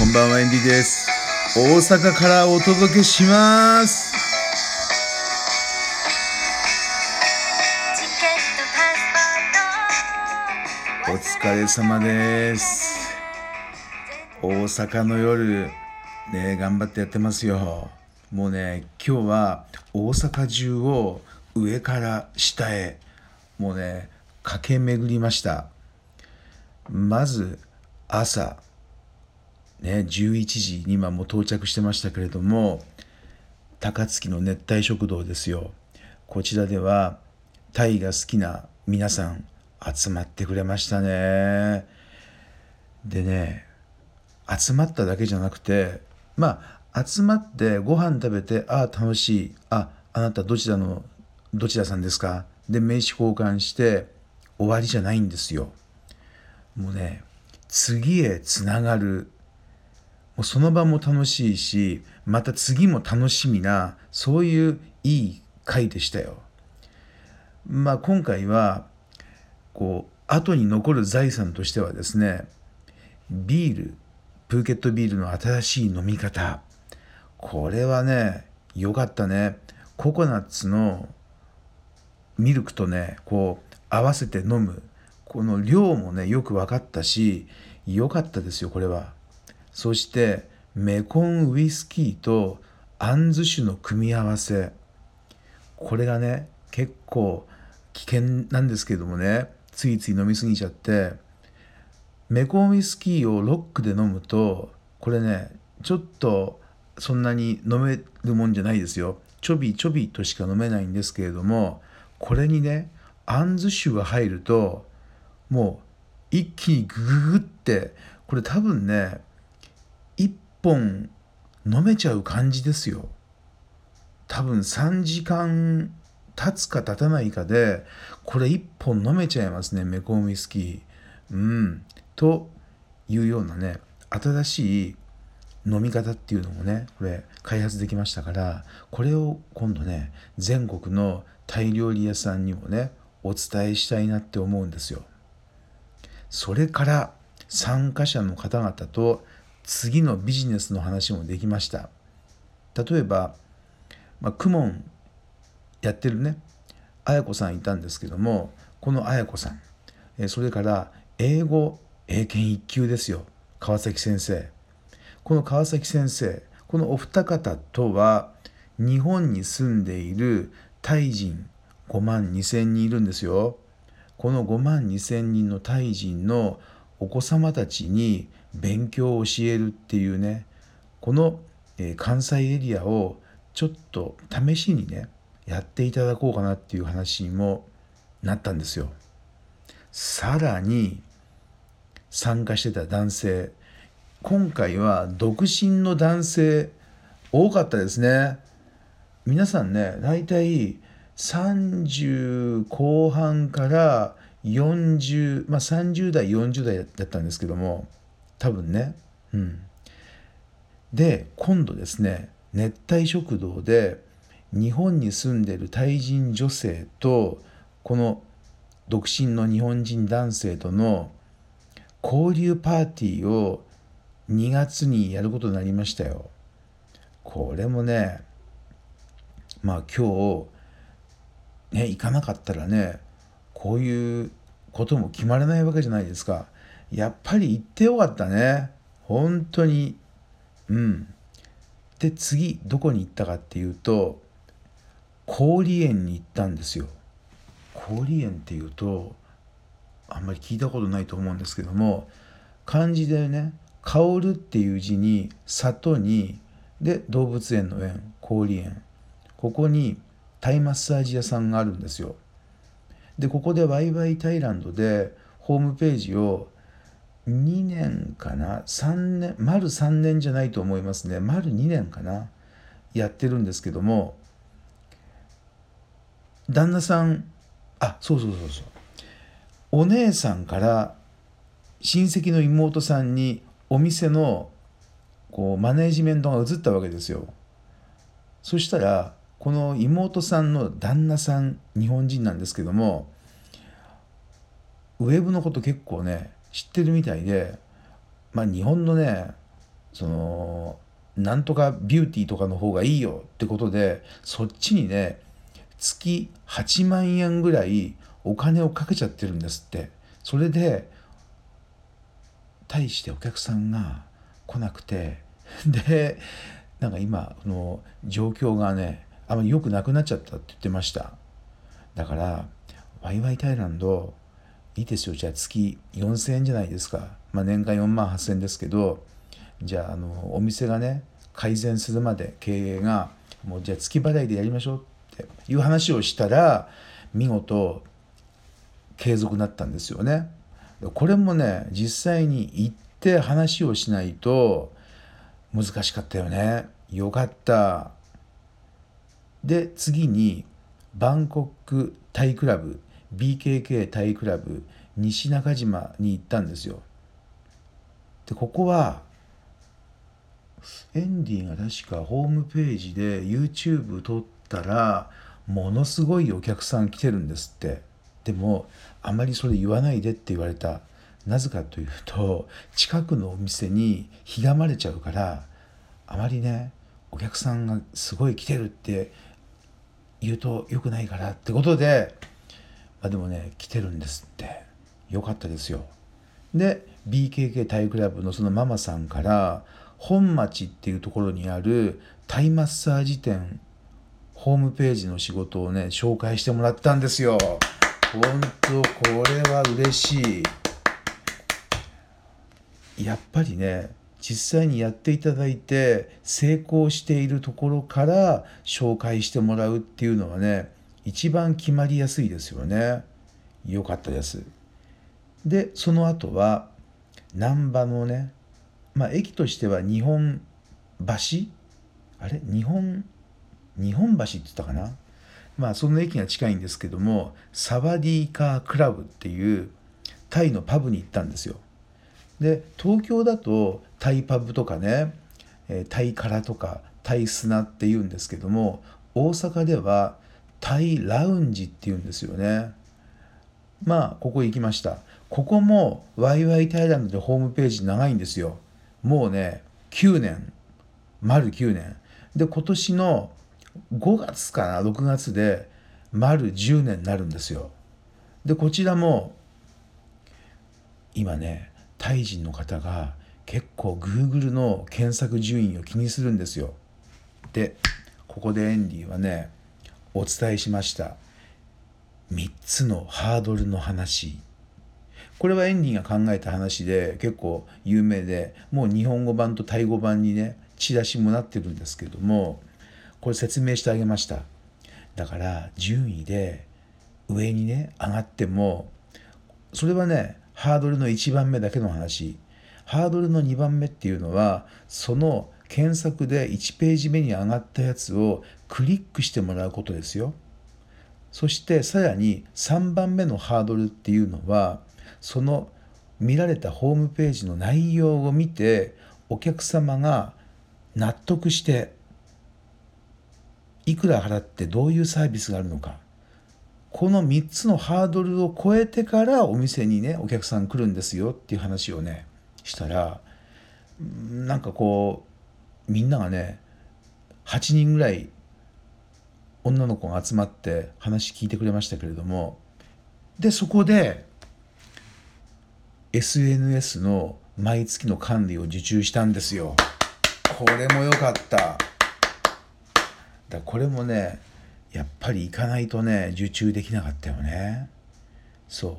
こんばんはエンディです。大阪からお届けします。お疲れ様です。大阪の夜ね頑張ってやってますよ。もうね今日は大阪中を上から下へもうね駆け巡りました。まず朝ね11時に今もう到着してましたけれども高槻の熱帯食堂ですよ。こちらではタイが好きな皆さん集まってくれましたね。でね集まっただけじゃなくてまあ集まってご飯食べてああ楽しい。ああなたどちらのどちらさんですか？で名刺交換して終わりじゃないんですよ。もうね次へつながるうその場も楽しいしまた次も楽しみなそういういい回でしたよ。まあ今回はこう後に残る財産としてはですねビールプーケットビールの新しい飲み方。これはね良かったね。ココナッツのミルクとねこう合わせて飲む。この量もねよく分かったし良かったですよこれは。そしてメコンウイスキーとアンズ酒の組み合わせ。これがね結構危険なんですけどもねついつい飲み過ぎちゃって。メコンウイスキーをロックで飲むとこれねちょっとそんなに飲めるもんじゃないですよ。ちょびちょびとしか飲めないんですけれどもこれにねあんず酒が入るともう一気にグググってこれ多分ね本飲めちゃう感じですよ。多分3時間経つか経たないかでこれ1本飲めちゃいますねメコンウイスキー。うん。というようなね新しい飲み方っていうのもねこれ開発できましたからこれを今度ね全国のタイ料理屋さんにもねお伝えしたいなって思うんですよ。それから参加者の方々と次のビジネスの話もできました。例えば、まあ、クモンやってるね綾子さんいたんですけどもこの綾子さんえそれから英語英検1級ですよ川崎先生この川崎先生このお二方とは日本に住んでいるタイ人5万2,000人いるんですよ。この5万2,000人のタイ人のお子様たちに勉強を教えるっていうねこの、関西エリアをちょっと試しにねやっていただこうかなっていう話にもなったんですよ。さらに参加してた男性今回は独身の男性多かったですね。皆さんね大体30後半から40まあ30代40代だったんですけども多分ね。うん。で今度ですね熱帯食堂で日本に住んでるタイ人女性とこの独身の日本人男性との交流パーティーを2月にやることになりましたよ。これもねまあ今日ね行かなかったらねこういうことも決まらないわけじゃないですか。やっぱり行ってよかったね。本当に。うん。で次どこに行ったかっていうと氷園に行ったんですよ。氷園っていうとあんまり聞いたことないと思うんですけども漢字でね「香る」っていう字に「里」にで動物園の園氷園。ここにタイマッサージ屋さんがあるんですよ。でここでワイワイタイランドでホームページを2年かな？3年丸3年じゃないと思いますね。丸2年かな？やってるんですけども旦那さんあそうそうそうそう。お姉さんから親戚の妹さんにお店のこうマネージメントが移ったわけですよ。そしたらこの妹さんの旦那さん日本人なんですけどもウェブのこと結構ね知ってるみたいでまあ日本のねそのなんとかビューティーとかの方がいいよってことでそっちにね月8万円ぐらいお金をかけちゃってるんですって。それで対してお客さんが来なくて でなんか今この状況がねあまり良くなくなっちゃったって言ってました。だからワイワイタイランドいいですよじゃあ月4000円じゃないですか、まあ、年間4万8000円ですけどじゃああのお店がね改善するまで経営がもうじゃあ月払いでやりましょうっていう話をしたら見事継続になったんですよね。これもね実際に行って話をしないと難しかったよね。よかった。で次にバンコクタイクラブ BKK タイクラブ西中島に行ったんですよ。でここはエンディが確かホームページで YouTube 撮ったらものすごいお客さん来てるんですってでもあまりそれ言わないでって言われたなぜかというと近くのお店にひがまれちゃうからあまりねお客さんがすごい来てるって言うと良くないからってことで、あ、でもね来てるんですって。よかったですよ。で BKK タイクラブのそのママさんから本町っていうところにあるタイマッサージ店ホームページの仕事をね紹介してもらったんですよ。本当これは嬉しい。やっぱりね実際にやっていただいて成功しているところから紹介してもらうっていうのはね一番決まりやすいですよね。よかったです。でその後は難波のねまあ駅としては日本橋？あれ？日本日本橋って言ったかな？まあその駅が近いんですけどもサワディーカークラブっていうタイのパブに行ったんですよ。で東京だとタイパブとかねタイカラとかタイ砂っていうんですけども大阪ではタイラウンジっていうんですよね。まあここ行きました。ここもワイワイタイランドでホームページ長いんですよ。もうね9年。丸9年。で今年の5月かな6月で丸10年になるんですよ。でこちらも今ねタイ人の方が結構 Google の検索順位を気にするんですよ。でここでエンディはねお伝えしました。3つのハードルの話。これはエンディが考えた話で結構有名でもう日本語版とタイ語版にねチラシもなってるんですけどもこれ説明してあげました。だから順位で上にね上がってもそれはねハードルの1番目だけの話。ハードルの2番目っていうのはその検索で1ページ目に上がったやつをクリックしてもらうことですよ。そしてさらに3番目のハードルっていうのはその見られたホームページの内容を見てお客様が納得していくら払ってどういうサービスがあるのか。この3つのハードルを超えてからお店にねお客さん来るんですよっていう話をねしたらなんかこうみんながね8人ぐらい女の子が集まって話聞いてくれましたけれどもでそこで SNS の毎月の管理を受注したんですよ。これも良かった。だこれもねやっぱり行かないとね受注できなかったよねそう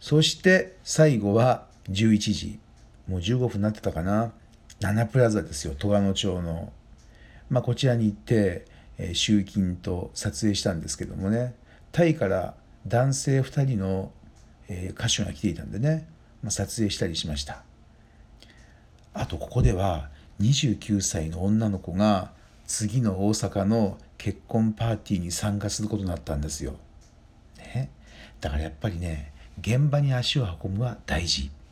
そして最後は11時もう15分になってたかな7プラザですよ戸賀野町の。まあこちらに行って、えー、集金と撮影したんですけどもね。タイから男性2人の、えー、歌手が来ていたんでね、まあ、撮影したりしました。あとここでは29歳の女の子が次の大阪の結婚パーティーに参加することになったんですよ。ね、だからやっぱりね現場に足を運ぶは大事。